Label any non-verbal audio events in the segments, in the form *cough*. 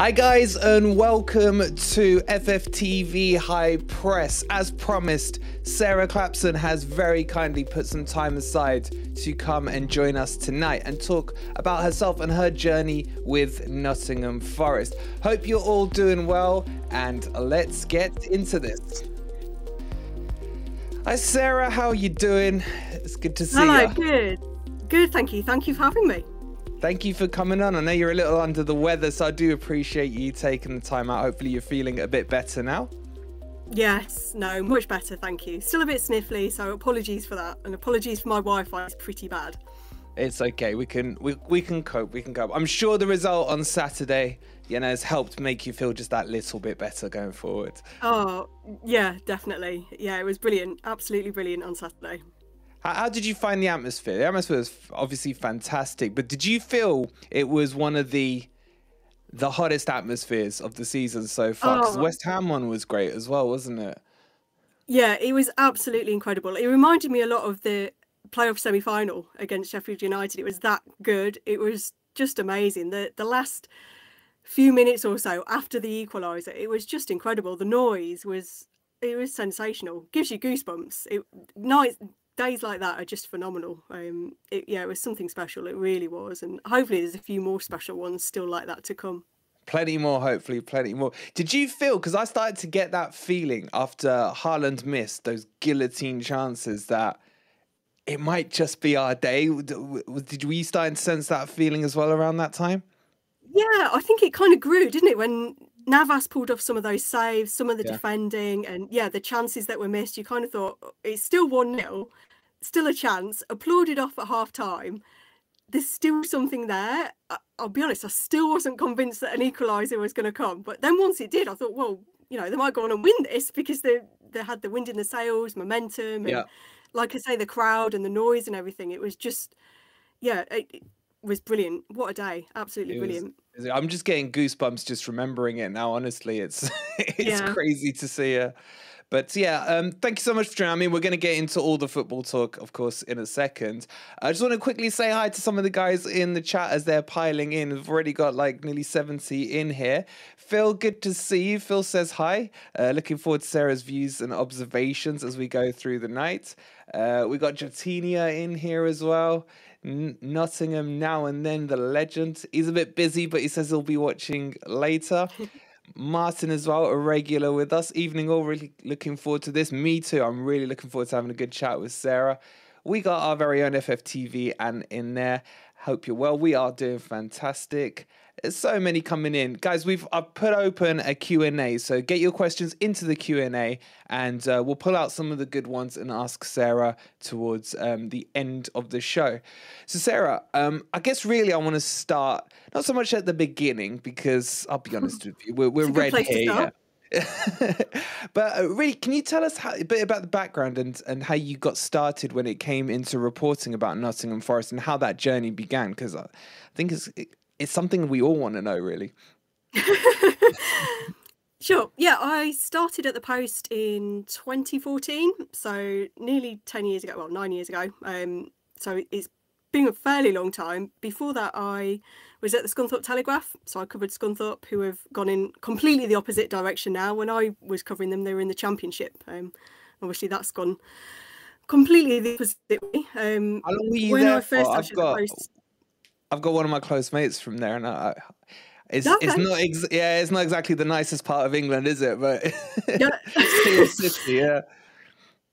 Hi, guys, and welcome to FFTV High Press. As promised, Sarah Clapson has very kindly put some time aside to come and join us tonight and talk about herself and her journey with Nottingham Forest. Hope you're all doing well, and let's get into this. Hi, Sarah, how are you doing? It's good to see Hello, you. good. Good, thank you. Thank you for having me. Thank you for coming on. I know you're a little under the weather, so I do appreciate you taking the time out. Hopefully, you're feeling a bit better now. Yes, no, much better, thank you. Still a bit sniffly, so apologies for that. And apologies for my Wi Fi, it's pretty bad. It's okay. We can we, we can cope. We can cope. I'm sure the result on Saturday, you know, has helped make you feel just that little bit better going forward. Oh, yeah, definitely. Yeah, it was brilliant. Absolutely brilliant on Saturday. How, how did you find the atmosphere? The atmosphere was obviously fantastic, but did you feel it was one of the the hottest atmospheres of the season so far? Because Oh. West Ham one was great as well, wasn't it? Yeah, it was absolutely incredible. It reminded me a lot of the playoff semi final against Sheffield United. It was that good. It was just amazing. The the last few minutes or so after the equaliser, it was just incredible. The noise was it was sensational. Gives you goosebumps. It nights days like that are just phenomenal. Um it, yeah, it was something special. It really was. And hopefully there's a few more special ones still like that to come. Plenty more, hopefully, plenty more. Did you feel, because I started to get that feeling after Haaland missed those guillotine chances that it might just be our day? Did we start to sense that feeling as well around that time? Yeah, I think it kind of grew, didn't it? When Navas pulled off some of those saves, some of the Yeah. defending, and yeah, the chances that were missed, you kind of thought "Oh, it's still 1 0, still a chance, applauded off at half time. There's still something there. I- I'll be honest, I still wasn't convinced that an equaliser was going to come. But then once it did, I thought, well, you know, they might go on and win this because they they had the wind in the sails, momentum, and Yeah. like I say, the crowd and the noise and everything. It was just, yeah, it, it was brilliant. What a day! Absolutely It was- brilliant. I'm just getting goosebumps just remembering it now. Honestly, it's *laughs* it's Yeah. crazy to see it. But yeah, um, thank you so much for joining. I mean, we're going to get into all the football talk, of course, in a second. I just want to quickly say hi to some of the guys in the chat as they're piling in. We've already got like nearly 70 in here. Phil, good to see you. Phil says hi. Uh, looking forward to Sarah's views and observations as we go through the night. Uh, we got Jatinia in here as well. N- Nottingham now and then, the legend. He's a bit busy, but he says he'll be watching later. *laughs* Martin as well, a regular with us. Evening all, really looking forward to this. Me too. I'm really looking forward to having a good chat with Sarah. We got our very own FFTV and in there. Hope you're well. We are doing fantastic. There's so many coming in, guys. We've I've put open a Q and A, so get your questions into the Q and A, and uh, we'll pull out some of the good ones and ask Sarah towards um, the end of the show. So, Sarah, um, I guess really I want to start not so much at the beginning because I'll be honest with you, we're, we're red here. *laughs* but uh, really, can you tell us how, a bit about the background and, and how you got started when it came into reporting about Nottingham Forest and how that journey began? Because I think it's it, it's something we all want to know, really. *laughs* sure. Yeah, I started at the Post in 2014, so nearly 10 years ago. Well, nine years ago. Um, so it's been a fairly long time. Before that, I was at the Scunthorpe Telegraph, so I covered Scunthorpe, who have gone in completely the opposite direction now. When I was covering them, they were in the Championship. Um, obviously, that's gone completely the opposite way. Um, How long were you there for? I've got, Post, I've got one of my close mates from there, and I, it's it's not ex- yeah, it's not exactly the nicest part of England, is it? But *laughs* City, yeah.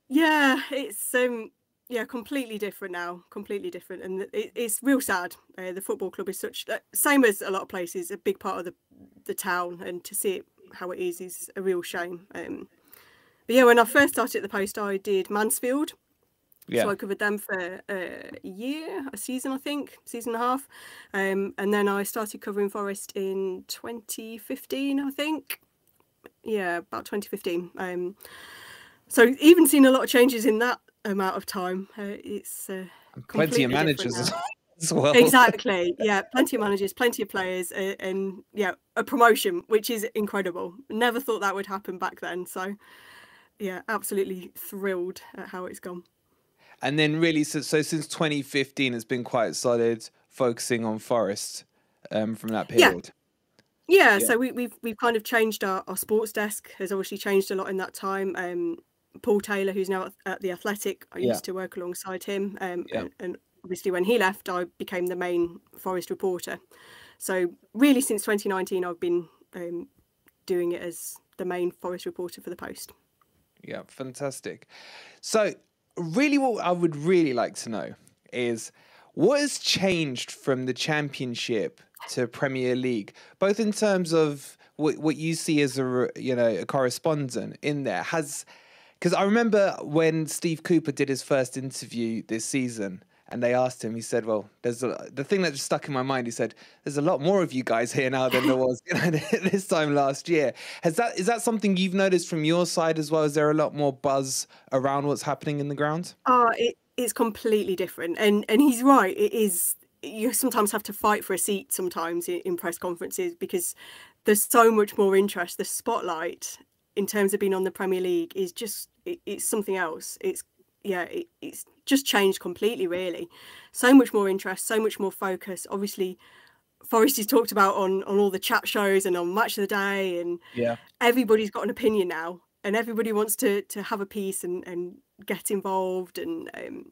Yeah, it's um yeah, completely different now. Completely different, and it, it's real sad. Uh, the football club is such uh, same as a lot of places, a big part of the the town, and to see it how it is is a real shame. Um, but yeah, when I first started at the post, I did Mansfield. Yeah. So I covered them for a year, a season, I think, season and a half, um, and then I started covering Forest in 2015, I think. Yeah, about 2015. Um, so even seen a lot of changes in that amount of time. Uh, it's uh, plenty of managers *laughs* as well. Exactly. Yeah, plenty of managers, plenty of players, uh, and yeah, a promotion, which is incredible. Never thought that would happen back then. So yeah, absolutely thrilled at how it's gone. And then really, so, so since 2015, it's been quite solid, focusing on Forest um, from that period. Yeah. Yeah, yeah, so we, we've we've kind of changed our, our sports desk has obviously changed a lot in that time. Um, Paul Taylor, who's now at the Athletic. I yeah. used to work alongside him, um, and, and, obviously when he left, I became the main Forest reporter. So really, since 2019, I've been um, doing it as the main Forest reporter for the Post. Yeah, fantastic. So really, what I would really like to know is what has changed from the Championship to Premier League, both in terms of what what you see as a you know a correspondent in there. Has because I remember when Steve Cooper did his first interview this season, and they asked him, he said, "Well, there's a, the thing that just stuck in my mind." He said, "There's a lot more of you guys here now than there was *laughs* you know, *laughs* this time last year." Has that is that something you've noticed from your side as well? Is there a lot more buzz around what's happening in the ground? Oh, it, it's completely different, and and he's right. It is. You sometimes have to fight for a seat sometimes in, in press conferences because there's so much more interest. The spotlight in terms of being on the Premier League is just it, it's something else. It's yeah, it, it's just changed completely. Really, so much more interest, so much more focus. Obviously, Forest is talked about on on all the chat shows and on Match of the Day, and yeah, everybody's got an opinion now, and everybody wants to to have a piece and and get involved and. Um,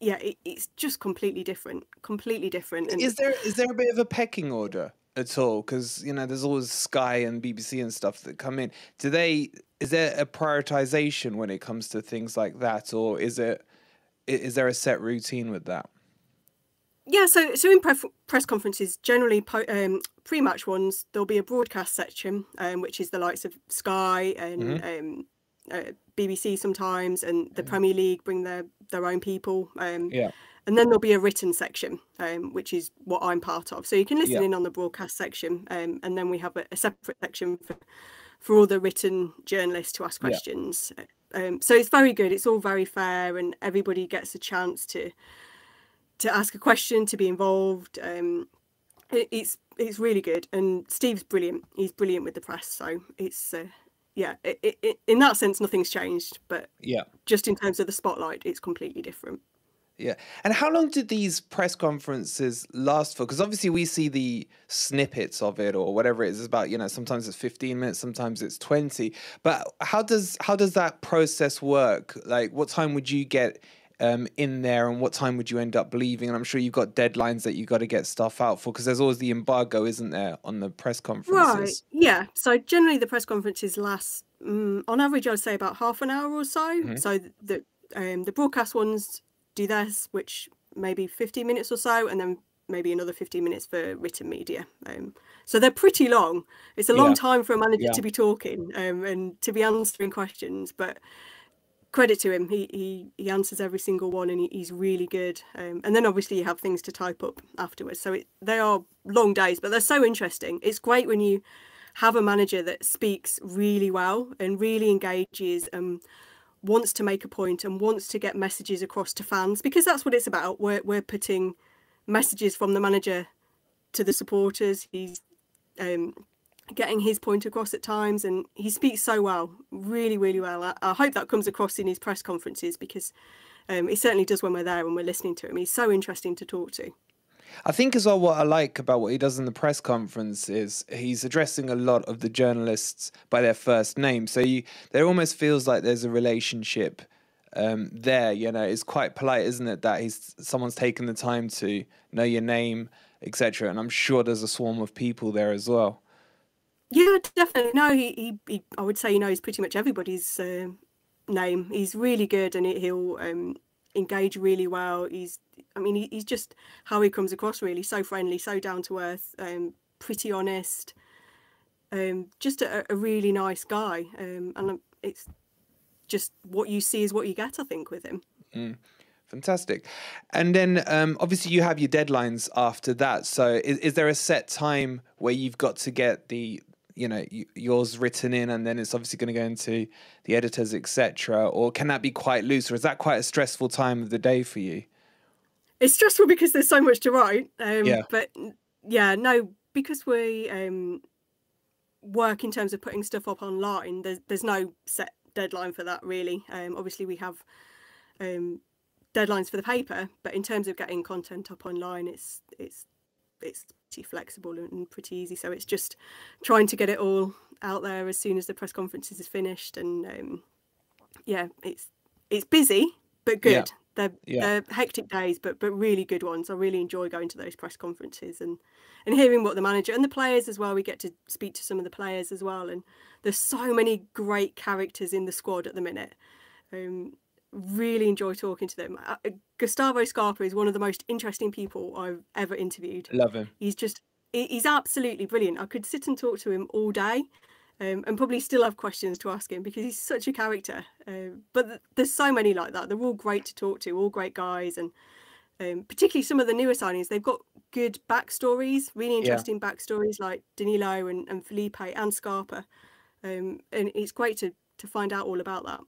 yeah, it, it's just completely different. Completely different. And is there is there a bit of a pecking order? At all because you know there's always Sky and BBC and stuff that come in. Do they? Is there a prioritization when it comes to things like that, or is it? Is there a set routine with that? Yeah, so so in pref- press conferences, generally po- um, pre-match ones, there'll be a broadcast section, um, which is the likes of Sky and mm-hmm. um, uh, BBC sometimes, and the mm-hmm. Premier League bring their their own people. Um, yeah and then there'll be a written section, um, which is what I'm part of. So you can listen yeah. in on the broadcast section, um, and then we have a, a, separate section for for all the written journalists to ask questions. Yeah. Um, so it's very good. It's all very fair, and everybody gets a chance to to ask a question, to be involved. Um, it, it's it's really good, and Steve's brilliant. He's brilliant with the press. So it's. Uh, yeah, it, it, in that sense, nothing's changed, but yeah, just in terms of the spotlight, it's completely different. Yeah. And how long did these press conferences last for? Because obviously we see the snippets of it or whatever it is. It's about, you know, sometimes it's 15 minutes, sometimes it's 20. But how does how does that process work? Like what time would you get um, in there and what time would you end up leaving? And I'm sure you've got deadlines that you've got to get stuff out for because there's always the embargo, isn't there, on the press conferences? Right. Yeah. So generally the press conferences last, um, on average, I'd say about half an hour or so. Mm-hmm. So the um, the broadcast ones do this, which maybe 15 minutes or so, and then maybe another 15 minutes for written media. Um, so they're pretty long. It's a long Yeah. time for a manager Yeah. to be talking um, and to be answering questions, but credit to him. He he, he answers every single one and he, he's really good. Um, and then obviously you have things to type up afterwards. So it, they are long days, but they're so interesting. It's great when you have a manager that speaks really well and really engages and wants to make a point and wants to get messages across to fans because that's what it's about. We're we're putting messages from the manager to the supporters. He's um, getting his point across at times, and he speaks so well, really, really well. I, I hope that comes across in his press conferences because um, certainly does when we're there and we're listening to him. He's so interesting to talk to. I think as well what I like about what he does in the press conference is he's addressing a lot of the journalists by their first name. So you there almost feels like there's a relationship um, there. You know, it's quite polite, isn't it, that he's someone's taken the time to know your name, etc. And I'm sure there's a swarm of people there as well. Yeah, definitely. No, he, he, he I would say he knows pretty much everybody's uh, name. He's really good, and he- he'll um, engage really well. He's, I mean, he, he's just how he comes across really so friendly, so down to earth, um, pretty honest, um, just a, a really nice guy. Um, and it's just what you see is what you get. I think with him. Mm. Fantastic. And then um, obviously you have your deadlines after that. So is, is there a set time where you've got to get the you know yours written in and then it's obviously going to go into the editors etc or can that be quite loose or is that quite a stressful time of the day for you It's stressful because there's so much to write. Um, Yeah. But yeah, no, because we um, work in terms of putting stuff up online, there's, there's no set deadline for that really. Um, obviously, we have um, deadlines for the paper, but in terms of getting content up online, it's it's it's flexible and pretty easy. So it's just trying to get it all out there as soon as the press conferences is finished, and um, yeah, it's it's busy but good. Yeah. They're, Yeah. they're hectic days, but but really good ones. I really enjoy going to those press conferences and and hearing what the manager and the players as well. We get to speak to some of the players as well, and there's so many great characters in the squad at the minute. Um, really enjoy talking to them. Uh, Gustavo Scarpa is one of the most interesting people I've ever interviewed. love him He's just he's absolutely brilliant. I could sit and talk to him all day. Um, and probably still have questions to ask him because he's such a character. Um, but th- there's so many like that. They're all great to talk to, all great guys, and um, particularly some of the newer signings. They've got good backstories, really interesting backstories like Danilo and, and Felipe and Scarpa, um, and it's great to to find out all about that.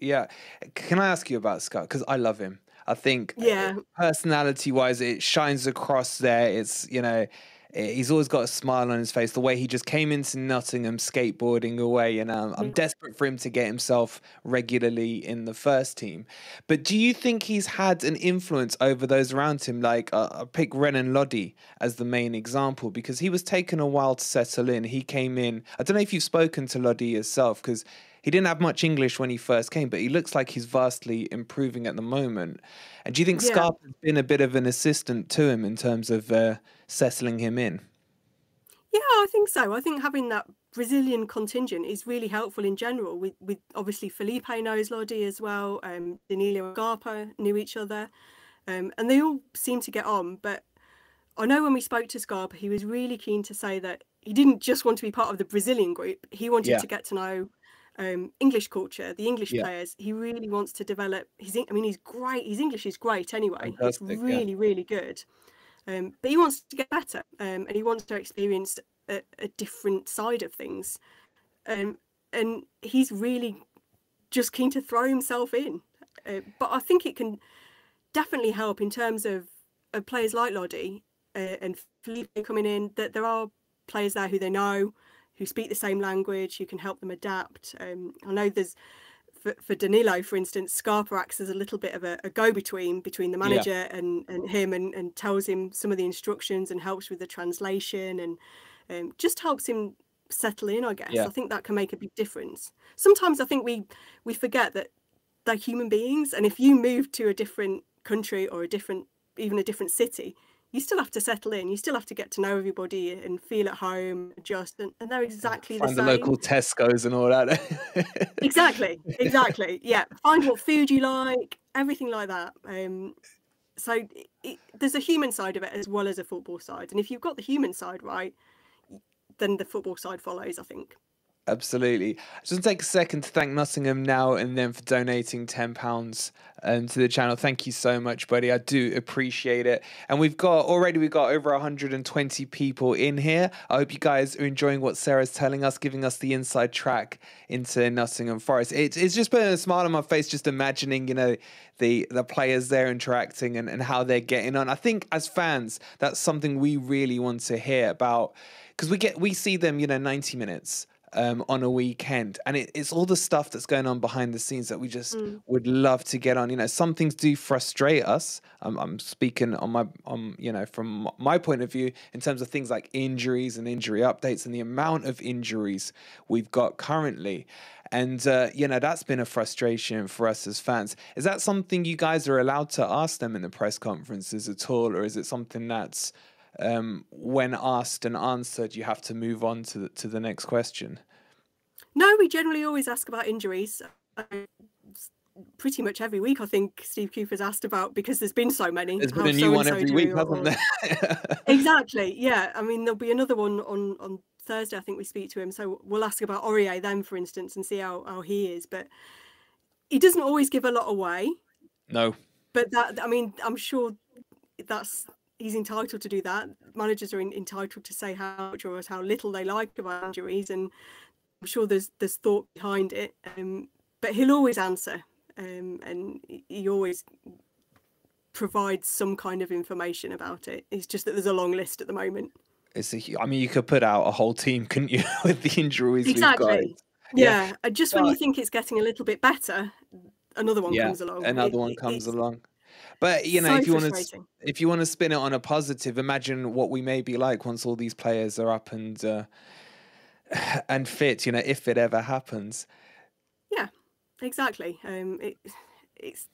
Yeah. Can i ask you about scott? Because i love him. I think Yeah. personality wise it shines across there. It's you know eh, he's always got a smile on his face. The way he just came into nottingham skateboarding away and um, i'm desperate for him to get himself regularly in the first team. But do you think he's had an influence over those around him? Like uh, i pick renan lodi as the main example because he was taken a while to settle in. He came in i don't know if you've spoken to lodi yourself because he didn't have much English when he first came, but he looks like he's vastly improving at the moment. And do you think Yeah. Scarpa's been a bit of an assistant to him in terms of uh, settling him in? Yeah, I think so. I think having that Brazilian contingent is really helpful in general. With, with obviously Felipe knows Lodi as well. Um, Danilo and Scarpa knew each other, um, and they all seem to get on. But I know when we spoke to Scarpa, he was really keen to say that he didn't just want to be part of the Brazilian group. He wanted Yeah. to get to know um, English culture, the English Yeah. players. He really wants to develop his. I mean, he's great. His English is great anyway. Fantastic, it's yeah. really, really good. Um, but he wants to get better, um, and he wants to experience a, a different side of things. Um, and he's really just keen to throw himself in. Uh, but I think it can definitely help in terms of, of players like Lodi uh, and Felipe coming in. That there are players there who they know, who speak the same language, who can help them adapt. Um, I know there's for, for Danilo, for instance, Scarpa acts as a little bit of a, a go-between between the Yeah. manager and, and him, and, and tells him some of the instructions and helps with the translation and um, just helps him settle in. I guess Yeah. I think that can make a big difference. Sometimes I think we we forget that they're human beings, and if you move to a different country or a different even a different city, you still have to settle in. You still have to get to know everybody and feel at home, adjust, and, and they're exactly the Find same. the local Tesco's and all that. *laughs* exactly exactly yeah find what food you like everything like that um so it, there's a human side of it as well as a football side, and if you've got the human side right, then the football side follows. I think. Absolutely. Just to take a second to thank Nottingham now and then for donating ten pounds um, to the channel. Thank you so much, buddy. I do appreciate it. And we've got already we've got over 120 people in here. I hope you guys are enjoying what Sarah's telling us, giving us the inside track into Nottingham Forest. It, it's just putting a smile on my face just imagining, you know, the the players there interacting and, and how they're getting on. I think as fans, that's something we really want to hear about because we get we see them, you know, 90 minutes um, on a weekend. And it, it's all the stuff that's going on behind the scenes that we just mm. would love to get on. You know, some things do frustrate us. I'm, I'm speaking on my, on you know, from my point of view in terms of things like injuries and injury updates and the amount of injuries we've got currently. And, uh, you know, that's been a frustration for us as fans. Is that something you guys are allowed to ask them in the press conferences at all? Or is it something that's um, when asked and answered, you have to move on to the, to the next question? No, we generally always ask about injuries. Uh, pretty much every week, I think Steve Cooper's asked about because there's been so many. There's been a new one every week, hasn't there? *laughs* *laughs* exactly. Yeah. I mean, there'll be another one on on Thursday. I think we speak to him, so we'll ask about Aurier then, for instance, and see how how he is. But he doesn't always give a lot away. No. But that, I mean, I'm sure that's he's entitled to do that. Managers are in, entitled to say how much or how little they like about injuries, and I'm sure there's there's thought behind it. Um, but he'll always answer, um, and he always provides some kind of information about it. It's just that there's a long list at the moment. It's a, I mean, you could put out a whole team, *laughs* couldn't you, with the injuries exactly. we've got? Yeah, yeah. just when you think it's getting a little bit better, another one yeah, comes along. Another it, one comes along. But you know, so if you want to if you want to spin it on a positive, imagine what we may be like once all these players are up and uh, *sighs* and fit. You know, if it ever happens. Yeah, exactly. Um, it, it's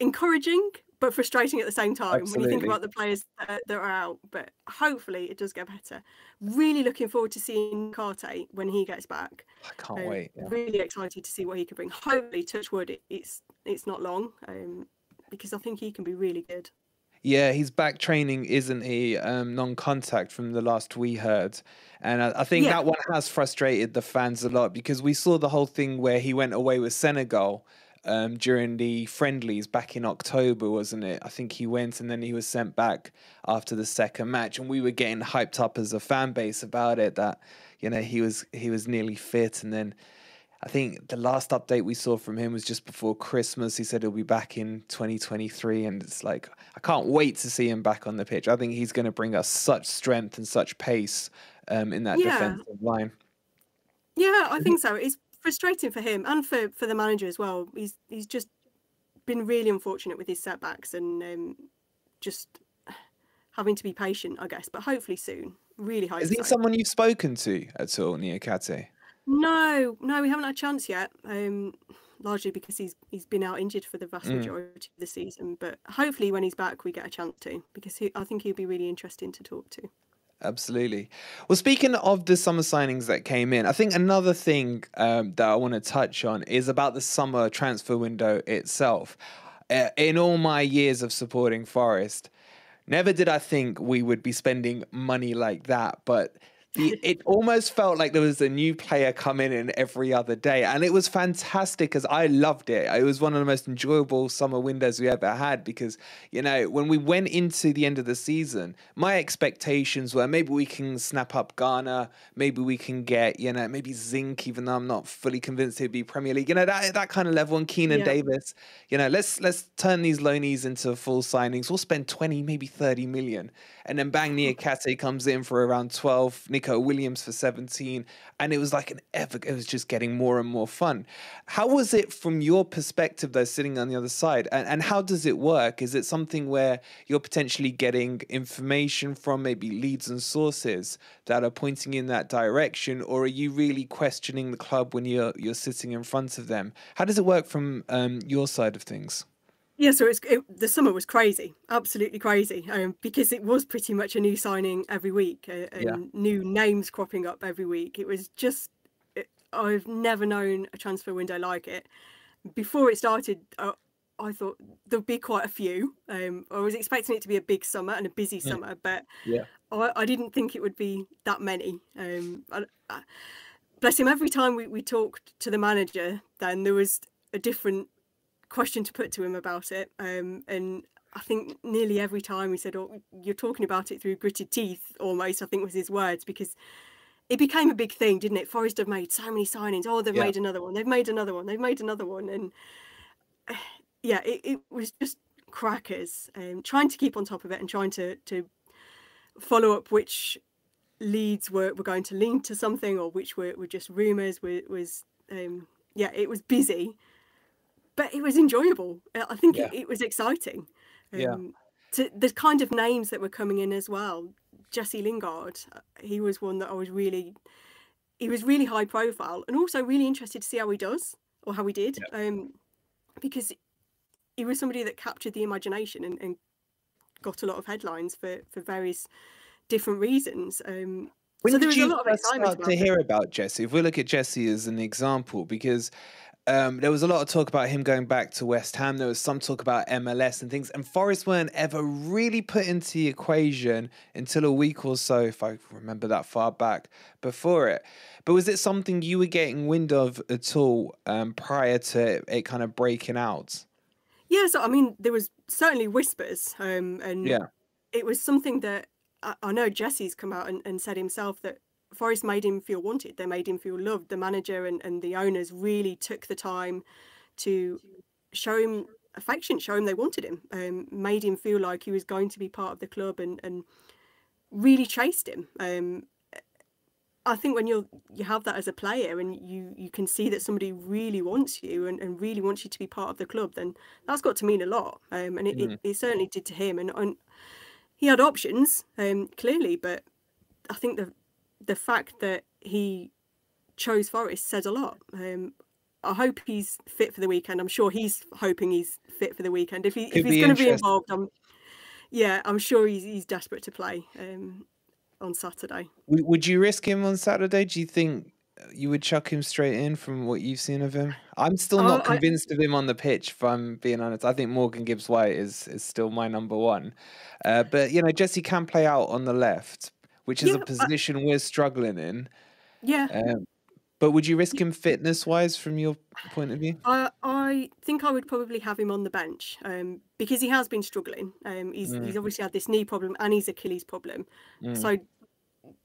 encouraging but frustrating at the same time Absolutely. when you think about the players that, that, are out. But hopefully, it does get better. Really looking forward to seeing Karte when he gets back. I can't um, wait. Yeah. Really excited to see what he can bring. Hopefully, touch wood, it, it's it's not long. Um, because I think he can be really good. Yeah, he's back training, isn't he? Um, non-contact from the last we heard, and I, I think yeah. that one has frustrated the fans a lot because we saw the whole thing where he went away with Senegal um, during the friendlies back in October, wasn't it? I think he went and then he was sent back after the second match, and we were getting hyped up as a fan base about it that you know he was he was nearly fit, and then I think the last update we saw from him was just before Christmas. He said he'll be back in 2023, and it's like I can't wait to see him back on the pitch. I think he's going to bring us such strength and such pace um, in that yeah. defensive line. Yeah, I think so. It's frustrating for him and for for the manager as well. He's he's just been really unfortunate with his setbacks and um, just having to be patient, I guess. But hopefully soon. Really hope. Is he so. someone you've spoken to at all, Niakhaté? No, no, we haven't had a chance yet. Um, largely because he's he's been out injured for the vast mm. majority of the season. But hopefully, when he's back, we get a chance to because he, I think he'll be really interesting to talk to. Absolutely. Well, speaking of the summer signings that came in, I think another thing um, that I want to touch on is about the summer transfer window itself. Uh, in all my years of supporting Forest, never did I think we would be spending money like that. But the, *laughs* it almost felt like there was a new player coming in every other day. And it was fantastic because I loved it. It was one of the most enjoyable summer windows we ever had because, you know, when we went into the end of the season, my expectations were maybe we can snap up Garner, maybe we can get, you know, maybe Zinc, even though I'm not fully convinced he'd be Premier League, you know, that, that kind of level. And Keinan yeah. Davis, you know, let's let's turn these loanies into full signings. We'll spend 20, maybe 30 million. And then bang, mm-hmm. Niakhaté comes in for around 12. Neco Williams for 17. And it was like an ever, it was just getting more and more fun. How was it from your perspective, though, sitting on the other side? And, and how does it work? Is it something where you're potentially getting information from maybe leads and sources that are pointing in that direction? Or are you really questioning the club when you're, you're sitting in front of them? How does it work from um, your side of things? Yeah, so it's it, the summer was crazy, absolutely crazy, um, because it was pretty much a new signing every week uh, and yeah. new names cropping up every week. It was just it, I've never known a transfer window like it. Before it started, uh, I thought there'd be quite a few. Um, I was expecting it to be a big summer and a busy Yeah. summer, but Yeah. I, I didn't think it would be that many. Um, I, I, bless him. Every time we, we talked to the manager, then there was a different question to put to him about it. Um, and I think nearly every time he said, "Oh, you're talking about it through gritted teeth," almost. I think was his words because it became a big thing, didn't it? Forest have made so many signings. Oh, they've Yeah. made another one. They've made another one. They've made another one, and *sighs* yeah, it, it was just crackers. Um, trying to keep on top of it and trying to to follow up which leads were, were going to lean to something or which were, were just rumours was, was um, yeah it was busy but it was enjoyable Uh, i think Yeah. it, it was exciting um, Yeah. to the kind of names that were coming in as well jesse lingard uh, he was one that i was really he was really high profile and also really interested to see how he does or how he did um, because he was somebody that captured the imagination and, and got a lot of headlines for for various different reasons. Um, When so did there was a you lot of excitement start to hear about Jesse? If we look at Jesse as an example, because um, there was a lot of talk about him going back to West Ham. There was some talk about MLS and things, and Forest weren't ever really put into the equation until a week or so, if I remember that far back before it. But was it something you were getting wind of at all um, prior to it kind of breaking out? Yeah, so I mean, there was certainly whispers, um, and Yeah. it was something that I, I know Jesse's come out and, and said himself that Forest made him feel wanted. They made him feel loved. The manager and, and the owners really took the time to show him affection, show him they wanted him, um, made him feel like he was going to be part of the club, and and really chased him. Um, I think when you you have that as a player and you you can see that somebody really wants you and, and really wants you to be part of the club, then that's got to mean a lot. Um, and it, it, it certainly did to him. And, and he had options, um, clearly, but I think the the fact that he chose Forest says a lot. Um, I hope he's fit for the weekend. I'm sure he's hoping he's fit for the weekend. If he Could if he's going to be involved, I'm yeah, I'm sure he's he's desperate to play um, on Saturday. Would you risk him on Saturday? Do you think you would chuck him straight in from what you've seen of him? I'm still Oh, not I- convinced of him on the pitch, if I'm being honest. I think Morgan Gibbs White is is still my number one. Uh, but you know, Jesse can play out on the left, which is Yeah, a I- position we're struggling in. Yeah, Um, but would you risk him fitness wise from your point of view? I I think I would probably have him on the bench um, because he has been struggling. Um, he's Mm. he's obviously had this knee problem and his Achilles problem. So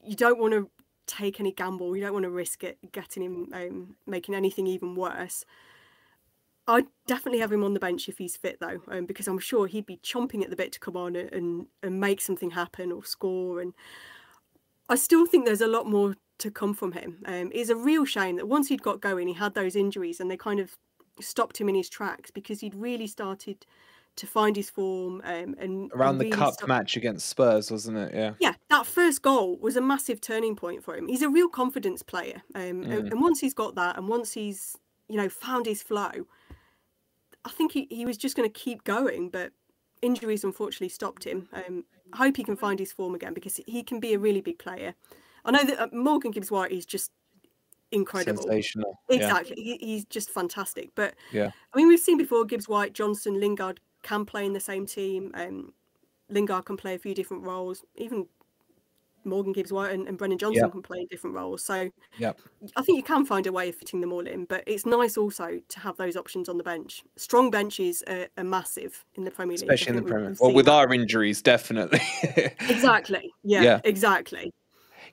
you don't want to take any gamble. You don't want to risk it getting him um, making anything even worse. I'd definitely have him on the bench if he's fit though, um, because I'm sure he'd be chomping at the bit to come on and and make something happen or score. And I still think there's a lot more to come from him. Um, it's a real shame that once he'd got going, he had those injuries and they kind of stopped him in his tracks because he'd really started to find his form um, and Around and the cup start- match against Spurs, wasn't it? Yeah. yeah, that first goal was a massive turning point for him. He's a real confidence player, um, and, and once he's got that, and once he's you know found his flow, I think he, he was just going to keep going. But injuries unfortunately stopped him. Um, hope he can find his form again because he can be a really big player. I know that uh, Morgan Gibbs White is just incredible. Sensational. Yeah. Exactly, he, he's just fantastic. But Yeah. I mean, we've seen before Gibbs White, Johnson, Lingard can play in the same team. Um, Lingard can play a few different roles. Even Morgan Gibbs White and, and Brennan Johnson can play different roles. So Yeah. I think you can find a way of fitting them all in. But it's nice also to have those options on the bench. Strong benches are, are massive in the Premier League. Especially in the Premier. we've Well, with that. our injuries, definitely. *laughs* exactly, yeah, Yeah. exactly.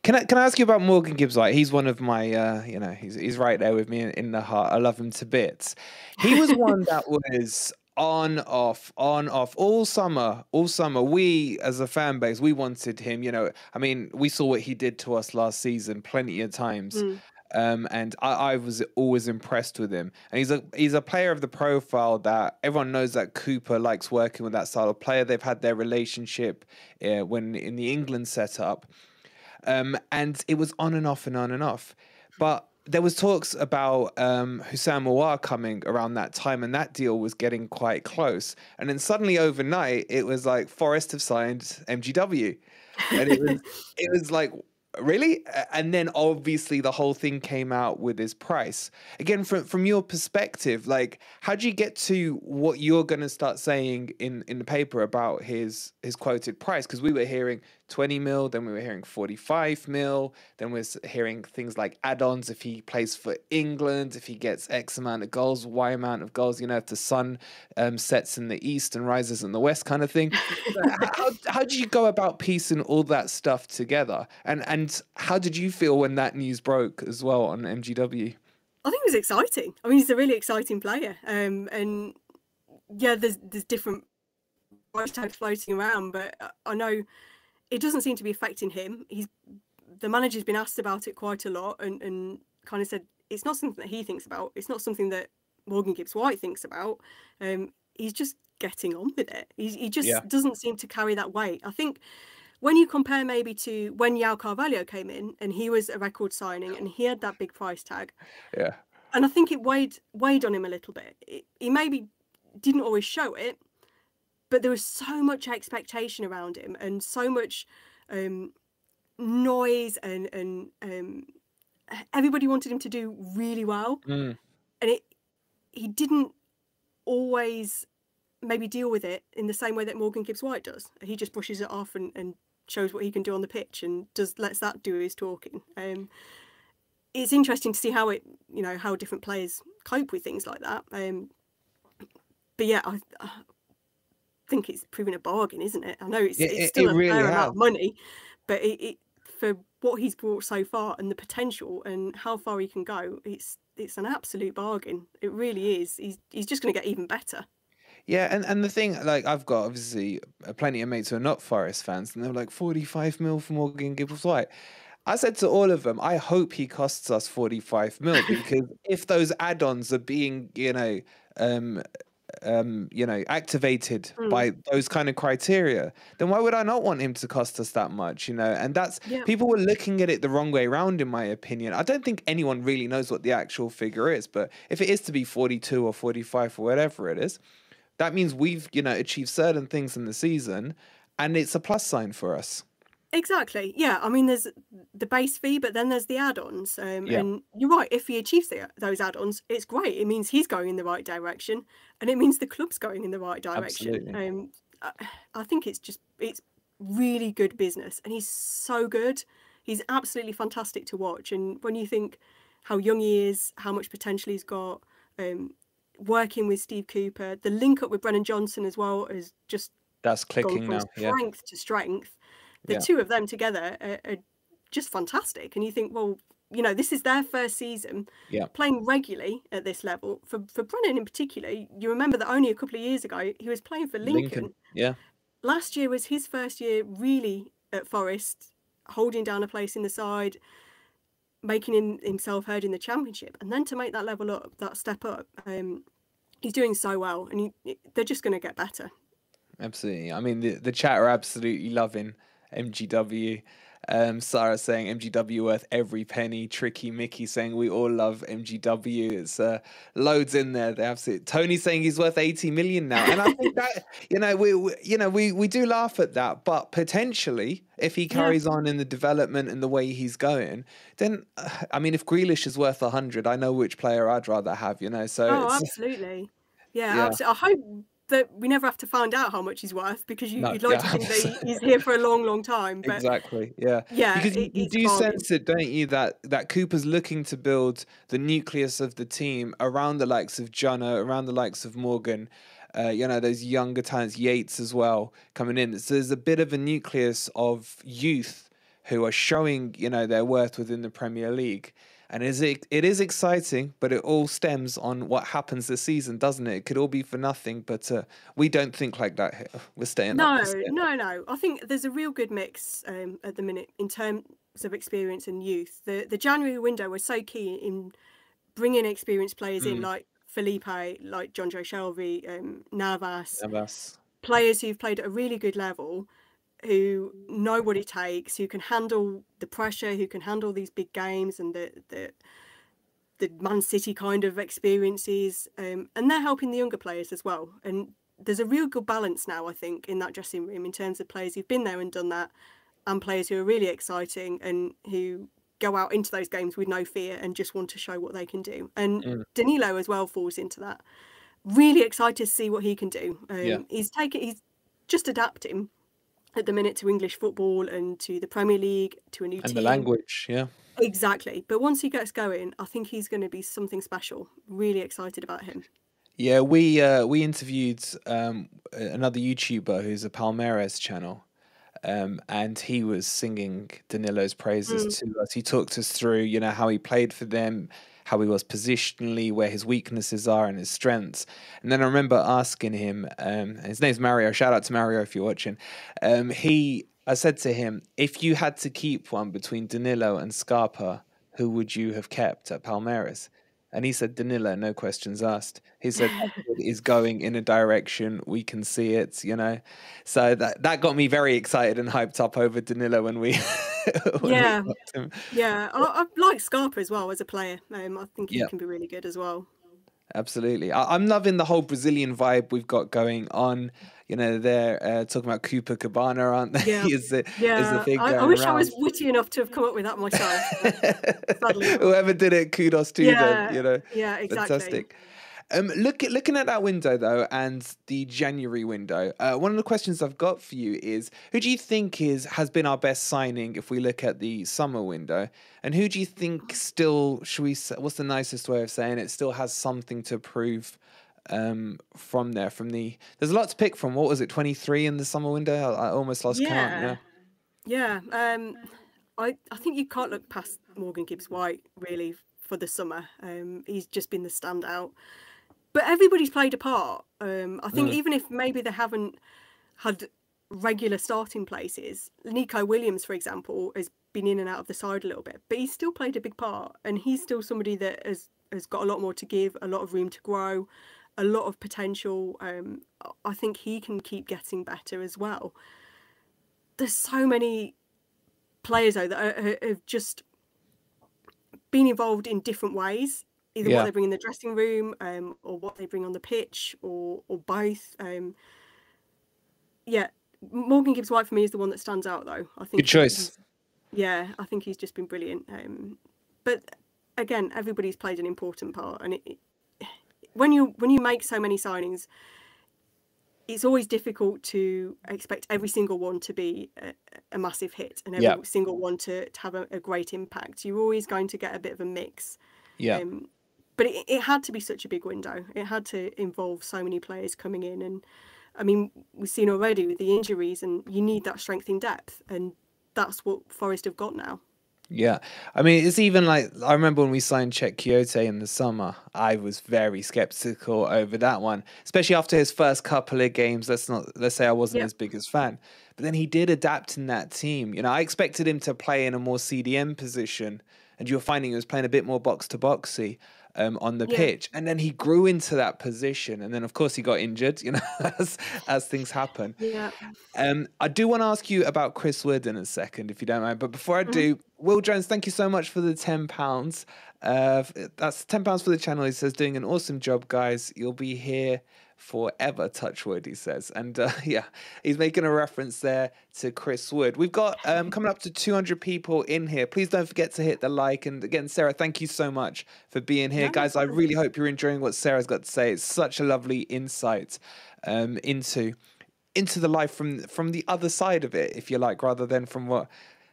Can I can I ask you about Morgan Gibbs White? He's one of my uh, you know, he's he's right there with me in, in the heart. I love him to bits. He was one *laughs* that was on off on off all summer all summer we as a fan base we wanted him you know i mean we saw what he did to us last season plenty of times um, and I, I was always impressed with him. And he's a he's a player of the profile that everyone knows that Cooper likes working with that style of player. They've had their relationship uh, when in the England setup, um, and it was on and off and on and off. But there was talks about um, Houssem Aouar coming around that time, and that deal was getting quite close. And then suddenly overnight, it was like Forest have signed MGW, and it was *laughs* it was like really? And then obviously the whole thing came out with his price. Again from from your perspective like how do you get to what you're going to start saying in in the paper about his his quoted price? Because we were hearing 20 mil then we were hearing 45 mil then we're hearing things like add-ons if he plays for england if he gets x amount of goals y amount of goals you know if the sun um, sets in the east and rises in the west kind of thing *laughs* how, how do you go about piecing all that stuff together and and and how did you feel when that news broke as well on MGW? I think it was exciting. I mean, he's a really exciting player, um, and yeah, there's there's different price tags floating around, but I know it doesn't seem to be affecting him. He's the manager's been asked about it quite a lot, and and kind of said it's not something that he thinks about. It's not something that Morgan Gibbs White thinks about. Um, he's just getting on with it. He's, he just yeah. doesn't seem to carry that weight. I think when you compare maybe to when João Carvalho came in and he was a record signing and he had that big price tag. Yeah. And I think it weighed weighed on him a little bit. It, he maybe didn't always show it, but there was so much expectation around him and so much um, noise and and um, everybody wanted him to do really well, mm. and it he didn't always maybe deal with it in the same way that Morgan Gibbs White does. He just brushes it off and, and shows what he can do on the pitch and does lets that do his talking. Um, it's interesting to see how it, you know, how different players cope with things like that. Um, but yeah, I, I, think it's proving a bargain, isn't it? I know it's, it, it's still it a really fair has. amount of money, but it, it, for what he's brought so far and the potential and how far he can go, it's it's an absolute bargain. It really is. He's he's just going to get even better. Yeah, and, and the thing, like, I've got obviously plenty of mates who are not Forest fans, and they're like, 45 mil for Morgan Gibbs White. I said to all of them, I hope he costs us 45 mil *laughs* because if those add ons are being, you know, um, um, you know, activated mm. by those kind of criteria, then why would I not want him to cost us that much? You know, and that's yeah. people were looking at it the wrong way around, in my opinion. I don't think anyone really knows what the actual figure is, but if it is to be 42 or 45 or whatever it is, that means we've you know achieved certain things in the season and it's a plus sign for us exactly yeah i mean there's the base fee but then there's the add-ons um, yeah. and you're right if he achieves the, those add-ons it's great it means he's going in the right direction and it means the club's going in the right direction um, I, I think it's just it's really good business and he's so good he's absolutely fantastic to watch and when you think how young he is how much potential he's got um, working with Steve Cooper, the link up with Brennan Johnson as well is just that's clicking now. Strength yeah. to strength. The yeah. two of them together are, are, just fantastic. And you think, well, you know, this is their first season yeah. playing regularly at this level. For for Brennan in particular, you remember that only a couple of years ago he was playing for Lincoln. Lincoln. Yeah. Last year was his first year really at Forest, holding down a place in the side, making him, himself heard in the championship, and then to make that level up, that step up, um, he's doing so well, and he, they're just going to get better. Absolutely. I mean, the the chat are absolutely loving MGW. Um, Sarah saying MGW worth every penny. Tricky Mickey saying we all love MGW. It's uh, loads in there. They absolutely. Tony saying he's worth 80 million now, and I think that *laughs* you know we, we, you know we we do laugh at that, but potentially if he carries yeah. on in the development and the way he's going, then uh, I mean if Grealish is worth 100, I know which player I'd rather have. You know, so oh, absolutely. *laughs* Yeah, yeah. Absolutely. I hope that we never have to find out how much he's worth because you, would like yeah. to think that *laughs* he's here for a long, long time. But exactly, yeah, yeah. Because it, you, do sense it, don't you? That that Cooper's looking to build the nucleus of the team around the likes of Jono, around the likes of Morgan. Uh, you know those younger talents, Yates as well coming in. So there's a bit of a nucleus of youth who are showing you know their worth within the Premier League and it is, it is exciting, but it all stems on what happens this season, doesn't it? It could all be for nothing, but uh, we don't think like that here. We're staying. No, no, no. I think there's a real good mix um, at the minute in terms of experience and youth. The the January window was so key in bringing experienced players mm. in, like Felipe, like Jonjo Shelvey, um, Navas, Navas, players who've played at a really good level who know what it takes, who can handle the pressure, who can handle these big games and the the the Man City kind of experiences, um, and they're helping the younger players as well. And there's a real good balance now, I think, in that dressing room in terms of players who've been there and done that, and players who are really exciting and who go out into those games with no fear and just want to show what they can do. And mm. Danilo as well falls into that. Really excited to see what he can do. Um, yeah. He's taking, he's just adapting at the minute to English football and to the Premier League, to a new and team. the language, yeah. Exactly. But once he gets going, I think he's going to be something special. Really excited about him. Yeah, we uh, we interviewed um, another YouTuber who's a Palmeiras channel, um, and he was singing Danilo's praises mm. to us. He talked us through, you know, how he played for them, how he was positionally, where his weaknesses are and his strengths. And then I remember asking him, um, his name's Mario. Shout out to Mario if you're watching. Um, he, I said to him, if you had to keep one between Danilo and Scarpa, who would you have kept at Palmeiras? And he said, Danilo, no questions asked. He said, *laughs* is going in a direction. We can see it, you know. So that, that got me very excited and hyped up over Danilo when we. *laughs* when yeah. We yeah. I, I, like Scarpa as well as a player. Um, I think he yeah. can be really good as well. Absolutely. I, I'm loving the whole Brazilian vibe we've got going on you know, they're uh, talking about Cooper Cabana, aren't they? Yeah. *laughs* is the, yeah. Is the thing I, I wish around. I was witty enough to have come up with that myself. *laughs* Whoever did it, kudos to yeah. them. You know, yeah, exactly. Fantastic. Um, look at, looking at that window though, and the January window. Uh, one of the questions I've got for you is: Who do you think is has been our best signing if we look at the summer window, and who do you think still? Should we? What's the nicest way of saying it? Still has something to prove um, from there. From the there's a lot to pick from. What was it? Twenty three in the summer window. I, I almost lost yeah. count. Yeah. Yeah. Um, I I think you can't look past Morgan Gibbs White really for the summer. Um, he's just been the standout. But everybody's played a part. Um, I think mm. even if maybe they haven't had regular starting places, Nico Williams, for example, has been in and out of the side a little bit, but he's still played a big part, and he's still somebody that has has got a lot more to give, a lot of room to grow a lot of potential. Um, I think he can keep getting better as well. There's so many players though that are, have just been involved in different ways, either yeah. what they bring in the dressing room, um, or what they bring on the pitch, or or both. Um, yeah, Morgan Gibbs White for me is the one that stands out though. I think good choice. Yeah, I think he's just been brilliant. Um, but again, everybody's played an important part, and it, when you when you make so many signings, it's always difficult to expect every single one to be a, a massive hit and every yeah. single one to, to have a, a, great impact. You're always going to get a bit of a mix. Yeah. Um, but it, it had to be such a big window. It had to involve so many players coming in, and I mean, we've seen already with the injuries, and you need that strength in depth, and that's what Forest have got now. Yeah, I mean, it's even like I remember when we signed Cheick Kouyaté in the summer. I was very skeptical over that one, especially after his first couple of games. Let's not let's say I wasn't his biggest fan, but then he did adapt in that team. You know, I expected him to play in a more CDM position, and you were finding he was playing a bit more box to boxy um, on the yeah. pitch. And then he grew into that position. And then, of course, he got injured, *laughs* you know, as, as things happen. Yeah. Um, I do want to ask you about Chris Wood in a second, if you don't mind. But before I do, mm-hmm. Will Jones, thank you so much for the £10. Uh, that's £10 for the channel. He says, doing an awesome job, guys. You'll be here forever, Touchwood, he says. And uh, *laughs* yeah, he's making a reference there to Chris Wood. We've got um, coming up to 200 people in here. Please don't forget to hit the like. And again, Sarah, thank you so much for being here. Guys, I really hope you're enjoying what Sarah's got to say. It's such a lovely insight um, into into the life from from the other side of it, if you like, rather than from what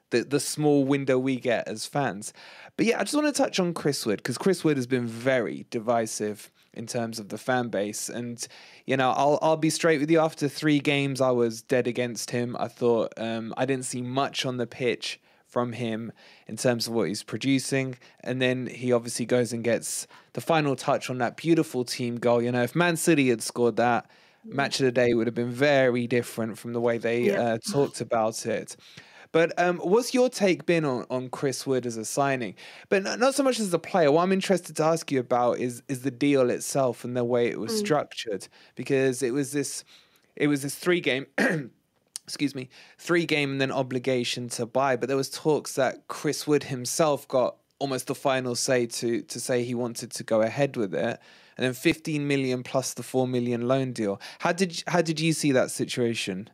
the, the small window we get as fans. But yeah, I just want to touch on Chris Wood because Chris Wood has been very divisive in terms of the fan base. And you know, I'll I'll be straight with you. After three games, I was dead against him. I thought um, I didn't see much on the pitch from him in terms of what he's producing. And then he obviously goes and gets the final touch on that beautiful team goal. You know, if Man City had scored that, match of the day would have been very different from the way they yeah. uh, talked about it. But um, what's your take been on, on Chris Wood as a signing? But not, not so much as a player. What I'm interested to ask you about is is the deal itself and the way it was mm. structured because it was this it was this three game *clears throat* excuse me three game and then obligation to buy. But there was talks that Chris Wood himself got almost the final say to to say he wanted to go ahead with it and then 15 million plus the 4 million loan deal how did how did you see that situation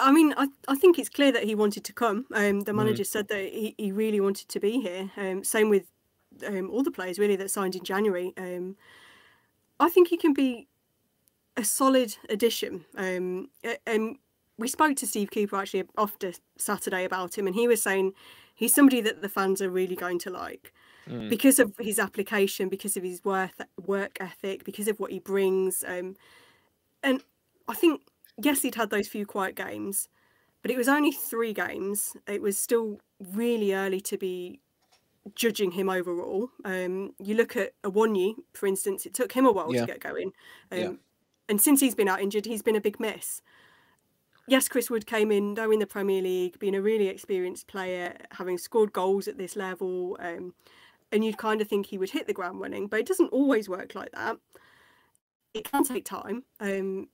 I mean, I, I think it's clear that he wanted to come. Um, the Mm. manager said that he, he really wanted to be here. Um, same with um, all the players really that signed in January. Um, I think he can be a solid addition. Um, and we spoke to Steve Cooper actually after Saturday about him, and he was saying he's somebody that the fans are really going to like Mm. because of his application, because of his worth work ethic, because of what he brings. Um, and I think yes, he'd had those few quiet games, but it was only three games. It was still really early to be judging him overall. Um, you look at Awoniyi, for instance, it took him a while Yeah. to get going. Um, Yeah. And since he's been out injured, he's been a big miss. Yes, Chris Wood came in, though in the Premier League, being a really experienced player, having scored goals at this level, um, and you'd kind of think he would hit the ground running, but it doesn't always work like that. It can take time, um,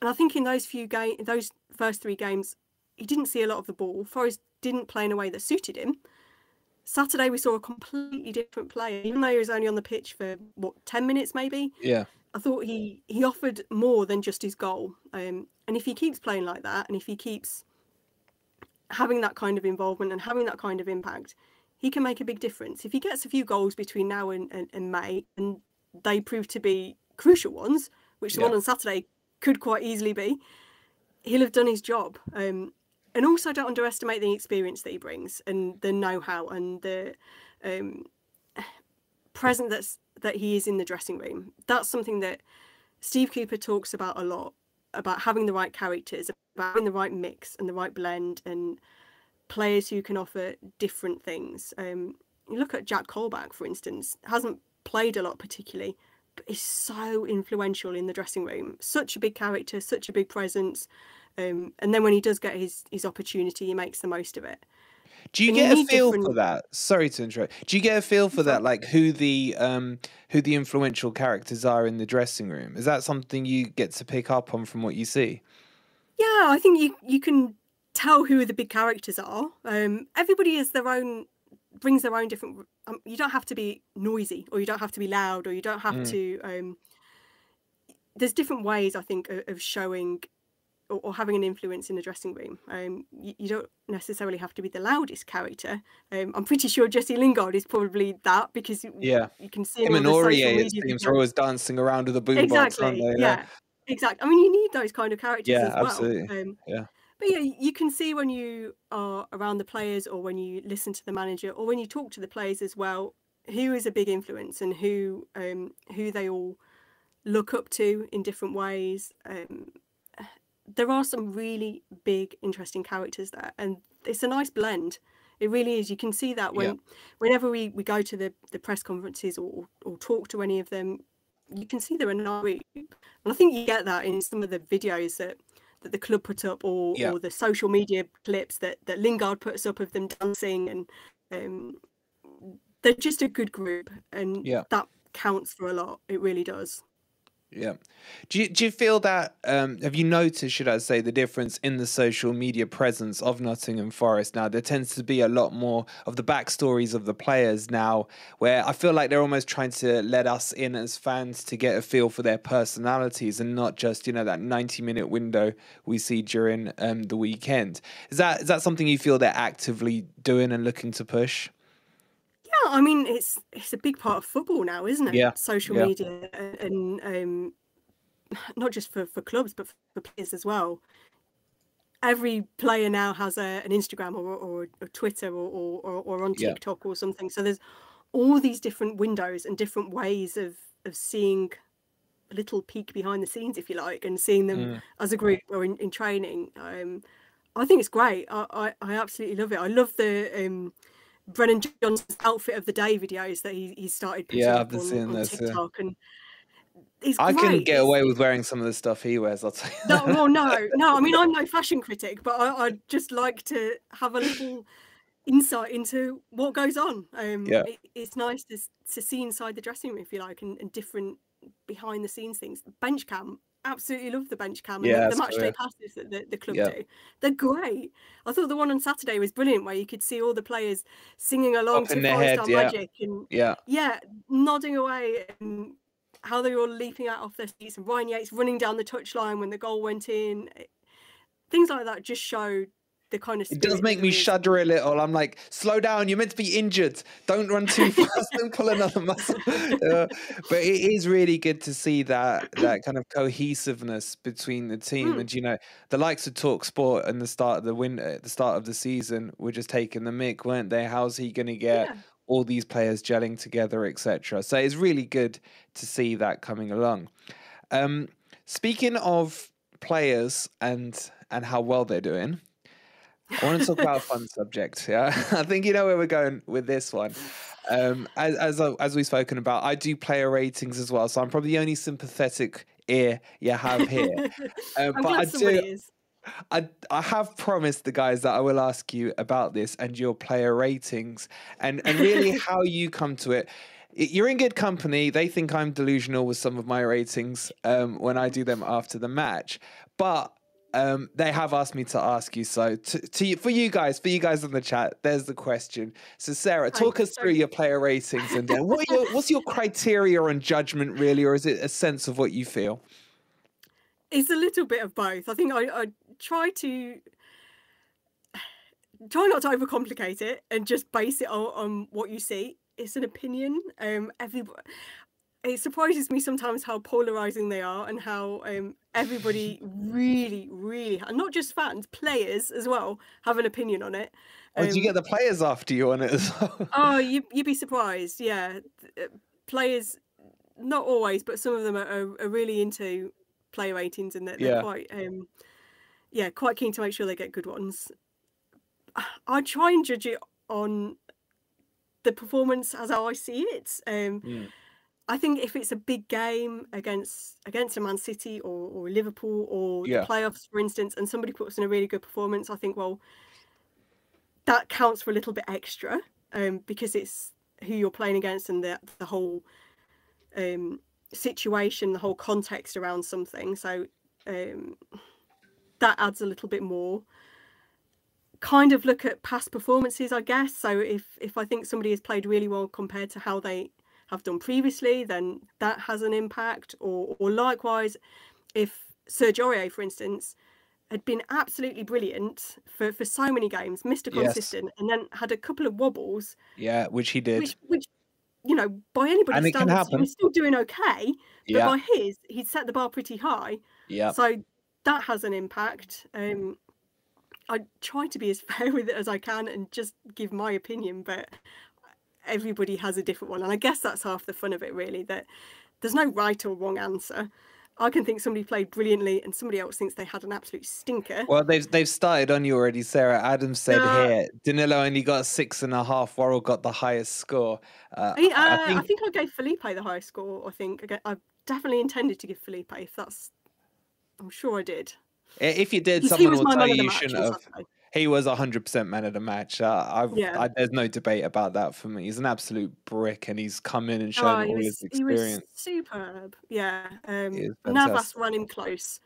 and I think in those few game, those first three games, he didn't see a lot of the ball. Forest didn't play in a way that suited him. Saturday we saw a completely different player, even though he was only on the pitch for what ten minutes maybe. Yeah. I thought he he offered more than just his goal. Um, and if he keeps playing like that, and if he keeps having that kind of involvement and having that kind of impact, he can make a big difference. If he gets a few goals between now and, and, and May, and they prove to be crucial ones, which the Yeah. one on Saturday could quite easily be, he'll have done his job. Um, and also, don't underestimate the experience that he brings and the know-how and the um, present that's that he is in the dressing room. That's something that Steve Cooper talks about a lot about having the right characters, about having the right mix and the right blend, and players who can offer different things. Um, you look at Jack Colback, for instance, hasn't played a lot particularly, is so influential in the dressing room. Such a big character, such a big presence. Um, and then when he does get his his opportunity, he makes the most of it. Do you And you get a need feel for that? Sorry to interrupt. Do you get a feel for that, like who the um who the influential characters are in the dressing room? Is that something you get to pick up on from what you see? Yeah, I think you you can tell who the big characters are. Um, everybody has their own brings their own different. Um, you don't have to be noisy, or you don't have to be loud, or you don't have Mm. to. Um, there's different ways I think of, of showing or, or having an influence in the dressing room. Um, you, you don't necessarily have to be the loudest character. Um, I'm pretty sure Jesse Lingard is probably that because Yeah. you can see Him and the Aurier, it seems, are always dancing around with a boombox, Exactly. aren't they? yeah. Exactly. I mean, you need those kind of characters Yeah, as well. absolutely. Um, Yeah. But yeah, you can see when you are around the players, or when you listen to the manager, or when you talk to the players as well, who is a big influence and who um, who they all look up to in different ways. Um, there are some really big, interesting characters there, and it's a nice blend. It really is. You can see that when Yeah. whenever we, we go to the, the press conferences or, or talk to any of them, you can see they're a nice group. And I think you get that in some of the videos that, that the club put up or, Yeah. or the social media clips that, that Lingard puts up of them dancing and um, they're just a good group and Yeah. that counts for a lot. It really does. Yeah. Do you, do you feel that, um, have you noticed, should I say, the difference in the social media presence of Nottingham Forest now? There tends to be a lot more of the backstories of the players now, where I feel like they're almost trying to let us in as fans to get a feel for their personalities and not just, you know, that 90 minute window we see during um, the weekend. Is that is that something you feel they're actively doing and looking to push? Yeah, I mean it's it's a big part of football now, isn't it? Yeah, Social yeah. media and um, *sighs* not just for, for clubs but for players as well. Every player now has a, an Instagram or, or, or Twitter or, or, or, on Yeah. TikTok or something. So there's all these different windows and different ways of of seeing a little peek behind the scenes, if you like, and seeing them Mm. as a group or in, in training. Um, I think it's great. I, I, I absolutely love it. I love the um, Brennan Johnson's outfit of the day videos that he, he started putting Yeah, I've up been on, seeing on those, yeah. TikTok, and I couldn't get away with wearing some of the stuff he wears, I'll tell you. no, well, no, no. I mean, I'm no fashion critic, but I, I'd just like to have a little insight into what goes on. Um, Yeah. it, it's nice to, to see inside the dressing room, if you like, and, and different behind the scenes things. Bench cam, absolutely love the bench cam and Yeah, the, the match day passes that the, the club Yeah. do. They're great. I thought the one on Saturday was brilliant, where you could see all the players singing along Popping to Forest Our yeah. Magic and Yeah. yeah, nodding away and how they were all leaping out off their seats and Ryan Yates running down the touchline when the goal went in. Things like that just show the kind of. It does make me shudder a little. I'm like, slow down. You're meant to be injured. Don't run too *laughs* fast. Don't pull another muscle. *laughs* Uh, but it is really good to see that that kind of cohesiveness between the team. Mm. And you know, the likes of Talk Sport and the start of the win, at the start of the season, were just taking the mick, weren't they? How's he going to get? Yeah. all these players gelling together, etc. So it's really good to see that coming along. Um, speaking of players and and how well they're doing, I want to talk about a fun subject. Yeah, *laughs* I think you know where we're going with this one. Um, as as as we've spoken about, I do player ratings as well, so I'm probably the only sympathetic ear you have here. Uh, *laughs* I'm but I do. is. I I have promised the guys that I will ask you about this and your player ratings and and really *laughs* how you come to it. You're in good company. They think I'm delusional with some of my ratings um, when I do them after the match, but um, they have asked me to ask you. So to, to you, for you guys, for you guys in the chat, there's the question. So Sarah, talk Hi, us through your player ratings and then what your, what's your criteria and judgment really, or is it a sense of what you feel? It's a little bit of both. I think I, I try to try not to overcomplicate it and just base it on, on what you see. It's an opinion. Um, every it surprises me sometimes how polarizing they are and how um, everybody really, really, and not just fans, players as well, have an opinion on it. Or do you Um, get the players after you on it as well? *laughs* Oh, you you'd be surprised. Yeah, uh, players, not always, but some of them are, are, really into player ratings and they're, they're Yeah. quite um, yeah, quite keen to make sure they get good ones. *sighs* I try and judge it on the performance as how I see it. Um, Mm. I think if it's a big game against against a Man City or, or Liverpool or Yeah. the playoffs, for instance, and somebody puts in a really good performance, I think, well, that counts for a little bit extra um, because it's who you're playing against and the the whole um, situation, the whole context around something. So um, that adds a little bit more. Kind of look at past performances, I guess. So if if I think somebody has played really well compared to how they have done previously, then that has an impact. Or or likewise, if Serge Aurier, for instance, had been absolutely brilliant for, for so many games, Mr. Yes. Consistent, and then had a couple of wobbles, Yeah, which he did. which which you know by anybody's And it can standards, he was still doing okay. But yeah, by his, he'd set the bar pretty high. yeah. So that has an impact. Um, I try to be as *laughs* fair with it as I can and just give my opinion, but everybody has a different one. And I guess that's half the fun of it, really, that there's no right or wrong answer. I can think somebody played brilliantly and somebody else thinks they had an absolute stinker. Well, they've they've started on you already, Sarah. Adam said No. here, Danilo only got six and a half. Worrall got the highest score. Uh, I, uh, I I, think think... I gave Felipe the highest score. I think I, ga- I definitely intended to give Felipe. If that's, I'm sure I did. if you did, someone will tell you you shouldn't have. He was 100% man of the match. Uh, I've, Yeah. I, there's no debate about that for me. He's an absolute brick, and he's come in and shown Oh, all his was, he was experience. superb. Yeah. Um, Navas him close.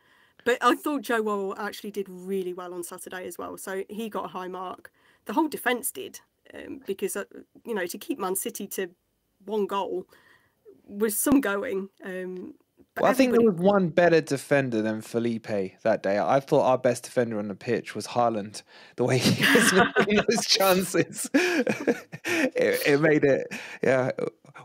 But I thought Joe Worrall actually did really well on Saturday as well. So he got a high mark. The whole defence did. Um, because, uh, you know, to keep Man City to one goal was some going. Um, Well, I think there was one better defender than Felipe that day. I thought our best defender on the pitch was Haaland. The way he *laughs* was making those chances, *laughs* it, it made it. Yeah,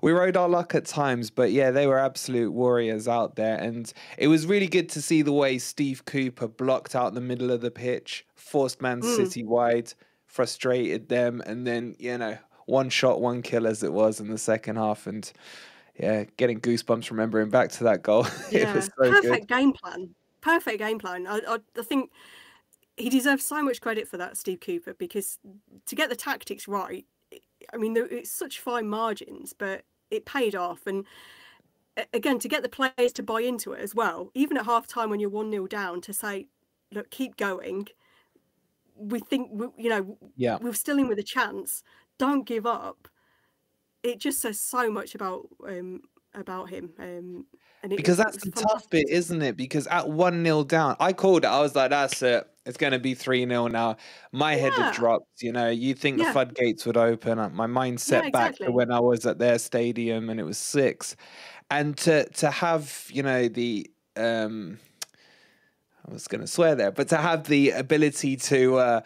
we rode our luck at times, but yeah, they were absolute warriors out there, and it was really good to see the way Steve Cooper blocked out the middle of the pitch, forced Man Mm. City wide, frustrated them, and then you know one shot, one kill as it was in the second half, and yeah, getting goosebumps remembering back to that goal. *laughs* it Yeah, was so perfect good. game plan. Perfect game plan. I, I, I think he deserves so much credit for that, Steve Cooper, because to get the tactics right, i- I mean, it's such fine margins, but it paid off. And again, to get the players to buy into it as well, even at half time when you're 1 0 down, to say, look, keep going. We think, we, you know, Yeah. we're still in with a chance. Don't give up. It just says so much about um, about him. Um, and it, Because that's the tough bit, isn't it? Because at 1 0 down, I called it. I was like, that's it. It's going to be 3 0 now. My head had dropped. You know, you think the floodgates would open. My mind set Yeah, back to when I was at their stadium and it was six. And to, to have, you know, the. um I was going to swear there, but to have the ability to uh,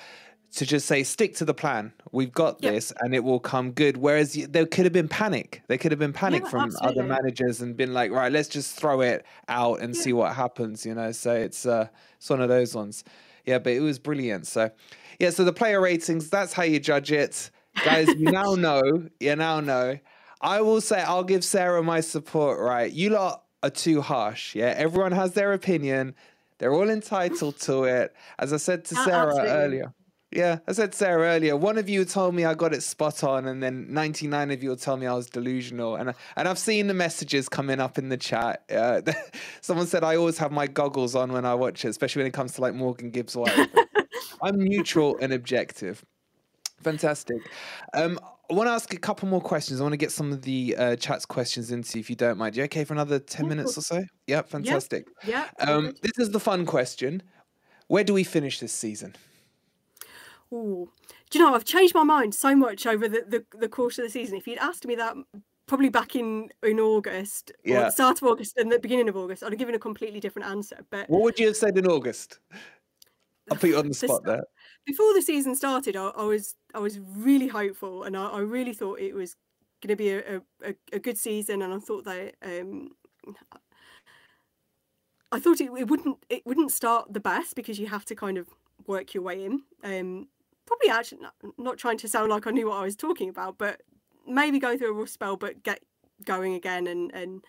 to just say stick to the plan. We've got Yep. this, and it will come good. Whereas there could have been panic. There could have been panic Yeah, from other managers and been like, right, let's just throw it out and see what happens. You know, so it's uh, it's one of those ones. Yeah, but it was brilliant. So yeah, so the player ratings. That's how you judge it, guys. You now *laughs* know. You now know. I will say I'll give Sarah my support. Right, you lot are too harsh. Yeah, everyone has their opinion. They're all entitled *laughs* to it. As I said to Sarah absolutely. earlier. Yeah, I said Sarah earlier. One of you told me I got it spot on, and then 99 of you will tell me I was delusional. And and I've seen the messages coming up in the chat. Uh, *laughs* someone said I always have my goggles on when I watch it, especially when it comes to like Morgan Gibbs White. *laughs* I'm neutral and objective. Fantastic. Um, I want to ask a couple more questions. I want to get some of the uh, chat's questions into, if you don't mind. You okay for another 10 Yeah, minutes or so? Yep, fantastic. Yeah. all Um, this is the fun question. Where do we finish this season? Ooh. Do you know, I've changed my mind so much over the, the, the course of the season. If you'd asked me that probably back in, in August, Yeah. at the start of August and the beginning of August, I'd have given a completely different answer. But What would you have said in August? I'll put you on the spot there. before the season started, I, I was I was really hopeful, and I, I really thought it was going to be a, a, a good season, and I thought that um, I thought it, it wouldn't it wouldn't start the best because you have to kind of work your way in. Um, probably actually not, not trying to sound like I knew what I was talking about, but maybe going through a rough spell, but get going again, and and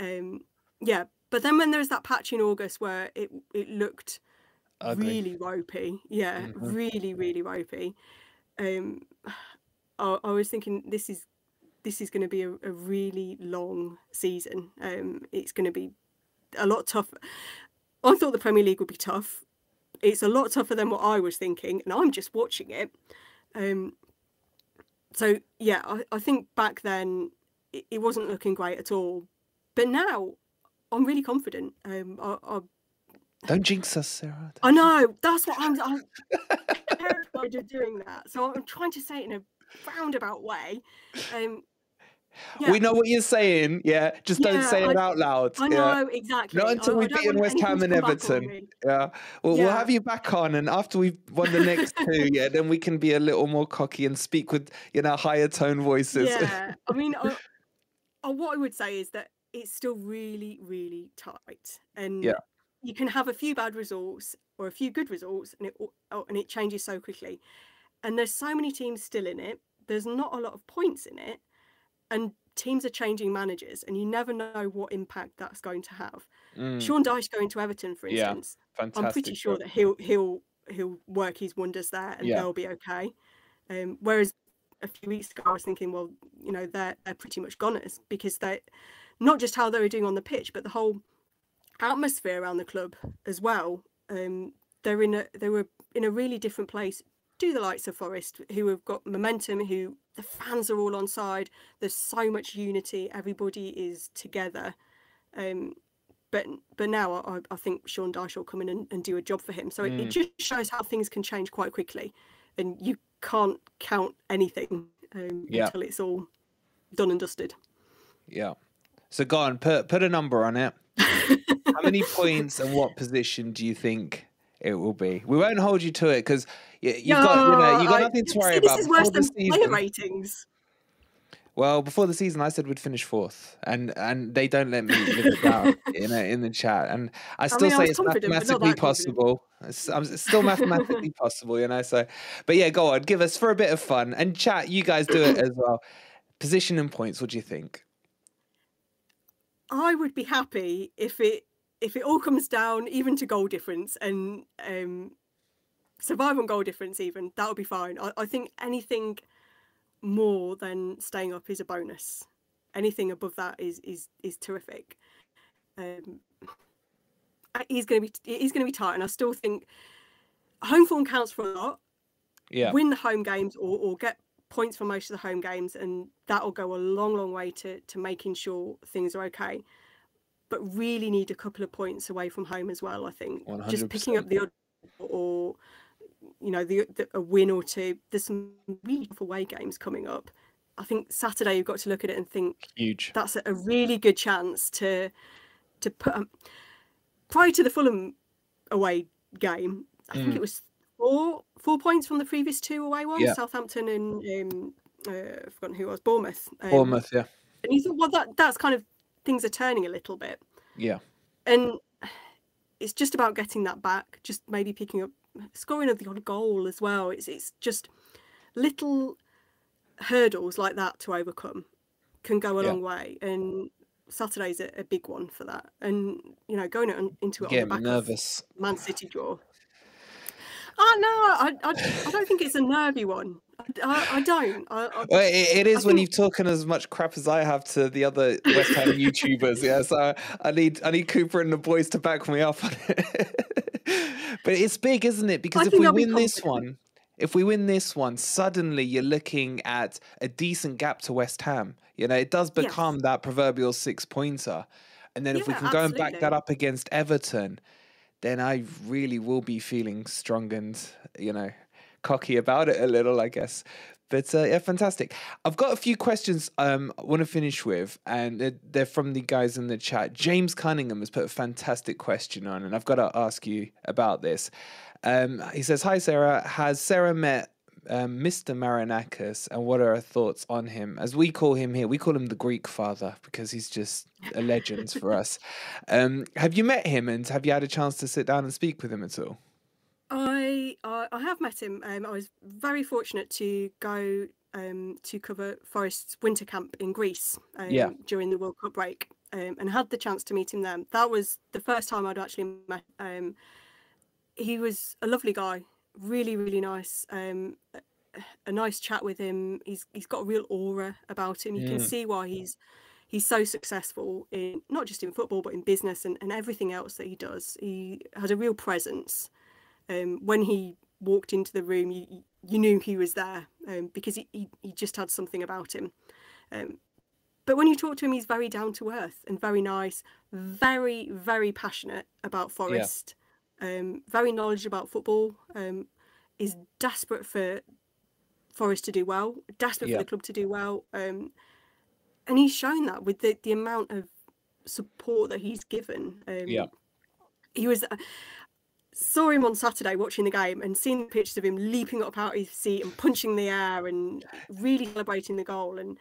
um, yeah. But then when there was that patch in August where it it looked Ugly. really ropey. Yeah, Mhm. really, really ropey. Um, I, I was thinking this is this is going to be a, a really long season. Um, it's going to be a lot tougher. I thought the Premier League would be tough. It's a lot tougher than what I was thinking, and I'm just watching it. Um, so yeah, I, I think back then it, it wasn't looking great at all, but now I'm really confident. Um, I, I Don't jinx us, Sarah. I know. That's what I'm. I'm terrified of doing that. So I'm trying to say it in a roundabout way. Um, yeah, We know what you're saying. Yeah, just don't Yeah, say it out loud. I yeah. know exactly. Not until we've beaten West Ham and come back on Everton. Yeah, we'll, we'll have you back on, and after we've won the next two, *laughs* yeah, then we can be a little more cocky and speak with you know higher tone voices. Yeah, *laughs* I mean, I, I, what I would say is that it's still really, really tight, and Yeah. you can have a few bad results or a few good results, and it all- oh, and it changes so quickly. And there's so many teams still in it. There's not a lot of points in it, and teams are changing managers, and you never know what impact that's going to have. Mm, Sean Dyche going to Everton, for Yeah, instance. fantastic. I'm pretty sure that he'll he'll he'll work his wonders there and Yeah. they'll be okay. Um, whereas a few weeks ago I was thinking, well, you know, they're they're pretty much goners because they not just how they were doing on the pitch, but the whole atmosphere around the club as well. Um, they're in a they were in a really different place to the likes of Forest, who have got momentum, who the fans are all on side. There's so much unity. Everybody is together. Um, but but now I, I think Sean Dyche will come in and, and do a job for him. So it, it just shows how things can change quite quickly, and you can't count anything um, Yeah. until it's all done and dusted. Yeah. So go on, put put a number on it. How many *laughs* points and what position do you think it will be? We won't hold you to it because you, you've got you know you got I- nothing to see, worry this is worse than player season- ratings. Well, before the season, I said we'd finish fourth, and and they don't let me live it down *laughs* in a, in the chat, and I still mean, say was it's confident, but not mathematically possible. It's, I'm, it's still mathematically *laughs* possible, you know. So, but yeah, go on, give us for a bit of fun, and chat. You guys do it as *coughs* well. Position and points. What do you think? I would be happy if it if it all comes down even to goal difference and um, survive on goal difference. Even that would be fine. I, I think anything more than staying up is a bonus. Anything above that is is is terrific. Um, he's going to be he's going to be tight, and I still think home form counts for a lot. Yeah, Win the home games or, or get points for most of the home games, and that'll go a long, long way to to making sure things are okay. But really need a couple of points away from home as well. I think just picking up the odd or you know the, the a win or two. There's some really tough away games coming up. I think Saturday you've got to look at it and think huge. that's a, a really good chance to to put um, prior to the Fulham away game. I think Mm. it was four four points from the previous two away ones, Yeah. Southampton and um, uh, I've forgotten who it was, Bournemouth. Um, Bournemouth, yeah, And you thought, well, that that's kind of things are turning a little bit, yeah, and it's just about getting that back. Just maybe picking up, scoring of the odd goal as well. It's it's just little hurdles like that to overcome can go a Yeah. long way, and Saturday's a, a big one for that. And you know, going on, into it getting on the back nervous. of Man City draw. Oh no, I, I, I don't think it's a nervy one. I, I, don't. I, I, Well, it, it is when think- you've talking as much crap as I have to the other West Ham YouTubers. Yeah, so I need I need Cooper and the boys to back me up on it. *laughs* but it's big, isn't it? Because if we they'll be win this one, if we win this one, suddenly you're looking at a decent gap to West Ham. You know, it does Yes. become that proverbial six pointer. And then if we Yeah, can go and back that up against Everton, then I really will be feeling strong and, you know, cocky about it a little, I guess. But uh, yeah, fantastic. I've got a few questions um, I want to finish with, and they're, they're from the guys in the chat. James Cunningham has put a fantastic question on, and I've got to ask you about this. Um, he says, Hi, Sarah. Has Sarah met um, Mr. Marinakis, and what are her thoughts on him? As we call him here, we call him the Greek father because he's just a legend for us. *laughs* Um, have you met him, and have you had a chance to sit down and speak with him at all? I, have met him. Um, I was very fortunate to go um, to cover Forest's winter camp in Greece um, Yeah. during the World Cup break um, and had the chance to meet him then. That was the first time I'd actually met. Um, he was a lovely guy, really really nice. Um, a, nice chat with him. He's he's got a real aura about him. You can Mm. see why he's he's so successful in not just in football but in business and, and everything else that he does. He has a real presence um, when he walked into the room, you you- knew he was there um, because he, he he just had something about him. Um, but when you talk to him, he's very down to earth and very nice, very very passionate about Forest, um, very knowledgeable about football. Um, is desperate for Forest to do well, desperate Yeah. for the club to do well, um, and he's shown that with the the amount of support that he's given. Um, Yeah. he was saw him on Saturday watching the game and seeing the pictures of him leaping up out of his seat and punching the air and really celebrating the goal and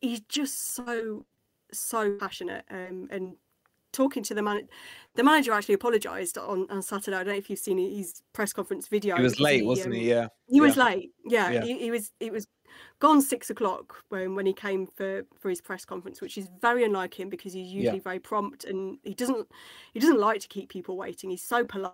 he's just so so passionate um, and talking to the man the manager actually apologized on, on Saturday I don't know if you've seen his press conference video He was late, wasn't um, he? Yeah. he was Yeah. late. Yeah, Yeah. He, he was. It was gone six o'clock when when he came for for his press conference, which is very unlike him because he's usually very prompt and he doesn't he doesn't like to keep people waiting. He's so polite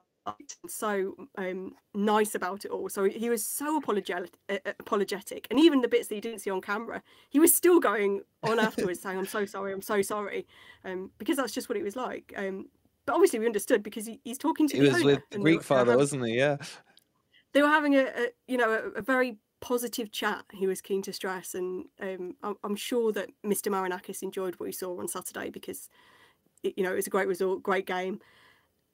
so um, nice about it all. So he was so apologetic, uh, apologetic, and even the bits that he didn't see on camera, he was still going on afterwards saying, "I'm so sorry, I'm so sorry," um, because that's just what it was like. Um, but obviously, we understood because he, he's talking to He the was with the Greek father, having- wasn't he? Yeah. they were having a, a you know a, a very positive chat he was keen to stress and um, I'm, I'm sure that mr marinakis enjoyed what he saw on saturday because it, you know it was a great result great game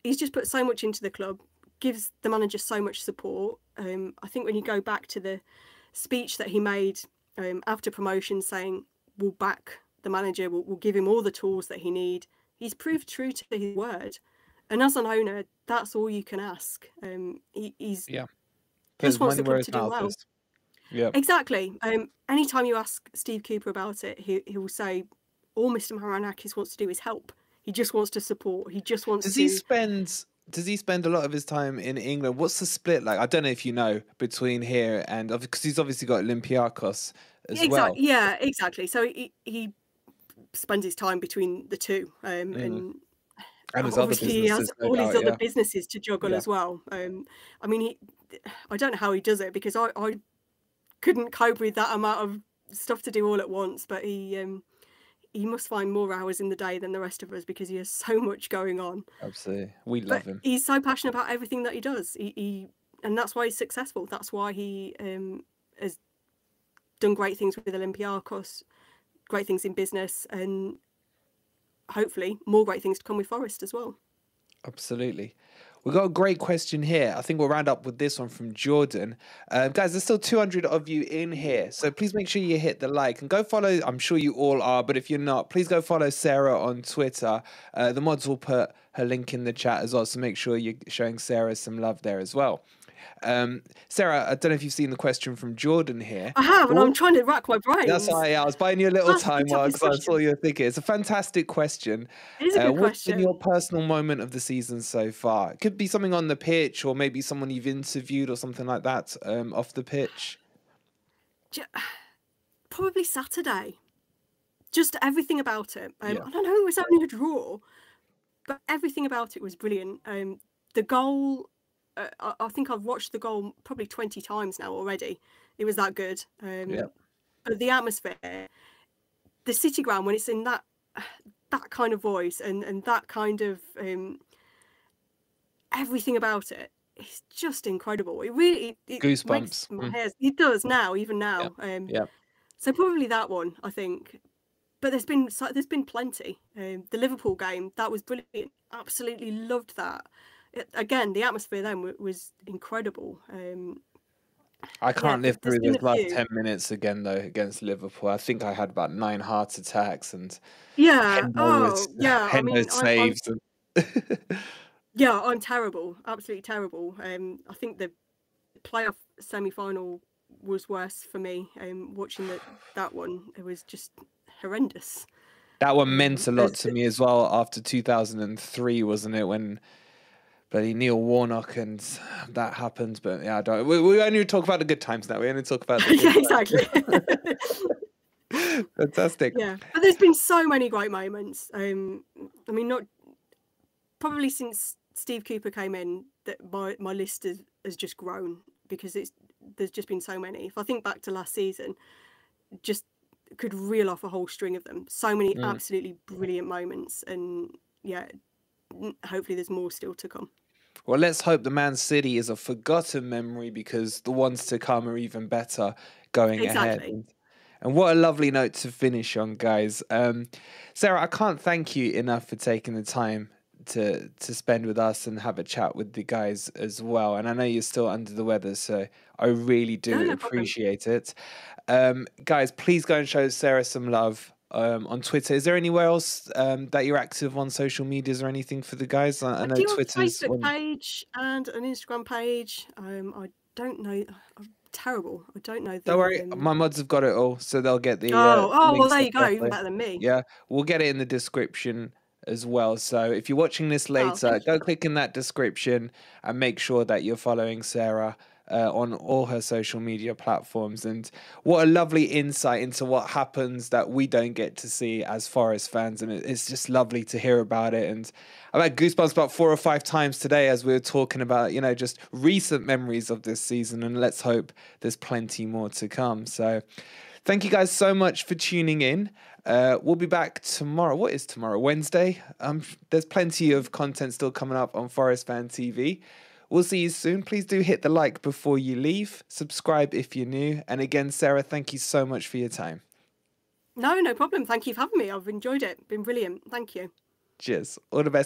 he's just put so much into the club gives the manager so much support um, i think when you go back to the speech that he made um, after promotion saying we'll back the manager we'll, we'll give him all the tools that he need he's proved true to his word and as an owner that's all you can ask um, he, he's Yeah. Just wants the club to do well. is. Yeah. Exactly. Um, anytime you ask Steve Cooper about it, he he will say, "All Mr. Marinakis wants to do is help. He just wants to support. He just wants Does to." he spend? Does he spend a lot of his time in England? What's the split like? I don't know if you know between here and because he's obviously got Olympiacos as exactly. well. Yeah, exactly. So he he spends his time between the two, um, and And his obviously he has all his doubt, other yeah. businesses to juggle Yeah. as well. Um, I mean, he, I don't know how he does it because I, I couldn't cope with that amount of stuff to do all at once. But he um, he must find more hours in the day than the rest of us because he has so much going on. Absolutely, we But love him. he's so passionate about everything that he does. He, he and that's why he's successful. That's why he um, has done great things with Olympiacos, great things in business, and hopefully more great things to come with Forest as well. Absolutely. We got a great question here. I think we'll round up with this one from Jordan. Um, guys, there's still 200 of you in here, so please make sure you hit the like and go follow. I'm sure you all are, but if you're not, please go follow Sarah on Twitter. Uh, the mods will put her link in the chat as well, so make sure you're showing Sarah some love there as well. Um, Sarah, I don't know if you've seen the question from Jordan here. I have, and I'm trying to rack my brain. That's why yeah, I was buying you a little That's time while because I saw question. you thinking. It's a fantastic question. It is a Uh, good what's been your personal moment of the season so far? It could be something on the pitch, or maybe someone you've interviewed, or something like that um, off the pitch. *sighs* Probably Saturday. Just everything about it. Um, Yeah. I don't know, it was only a draw, but everything about it was brilliant. Um, the goal, uh, I, I think I've watched the goal probably 20 times now already. It was that good. Um, Yeah. But the atmosphere, the city ground, when it's in that *sighs* that kind of voice and, and that kind of um, everything about it, it's just incredible. It really it, Goosebumps. my Mm. hairs. It does now, even now. Um, yeah. So probably that one, I think. But there's been there's been plenty. Um, the Liverpool game that was brilliant. Absolutely loved that. Again, the atmosphere then wa- was incredible. Um, I can't there- live through those last few. ten minutes again though against Liverpool. I think I had about nine heart attacks and yeah. Oh, was- *laughs* yeah. I mean, I'm, I'm, and... *laughs* yeah, I'm terrible. Absolutely terrible. Um, I think the playoff semi-final was worse for me. Um, watching that that one, it was just horrendous. That one meant a lot to me as well after 2003, wasn't it? When bloody Neil Warnock and that happened. But yeah, I don't. We, we only talk about the good times now. We only talk about the *laughs* yeah, good times. exactly. *laughs* Fantastic. yeah but there's been so many great moments um i mean not probably since steve cooper came in that my, my list has, has just grown because it's there's just been so many if i think back to last season just could reel off a whole string of them so many Mm. absolutely brilliant moments and yeah hopefully there's more still to come Well, let's hope the Man City is a forgotten memory because the ones to come are even better going ahead. Exactly. And, and what a lovely note to finish on, guys. Um, Sarah, I can't thank you enough for taking the time to to spend with us and have a chat with the guys as well. And I know you're still under the weather, so I really do No, no problem. appreciate it. Um, guys, please go and show Sarah some love. Um, on Twitter, is there anywhere else um, that you're active on social medias or anything for the guys? I, I know do have a Twitter's Facebook one- page and an Instagram page. Um, I don't know. I'm terrible. I don't know. The, Don't worry, um, my mods have got it all, so they'll get the. Oh, uh, oh, well, there you go. Even better than me. Yeah, we'll get it in the description as well. So if you're watching this later, Oh, go click in that description and make sure that you're following Sarah. Uh, on all her social media platforms, and what a lovely insight into what happens that we don't get to see as Forest fans, and it's just lovely to hear about it. And I've had goosebumps about four or five times today as we were talking about, you know, just recent memories of this season, and let's hope there's plenty more to come. So, thank you guys so much for tuning in. Uh, we'll be back tomorrow. What is tomorrow? Wednesday. Um, there's plenty of content still coming up on Forest Fan TV. We'll see you soon. Please do hit the like before you leave. Subscribe if you're new. And again, Sarah, thank you so much for your time. No, no problem. Thank you for having me. I've enjoyed it. Been brilliant. Thank you. Cheers. All the best.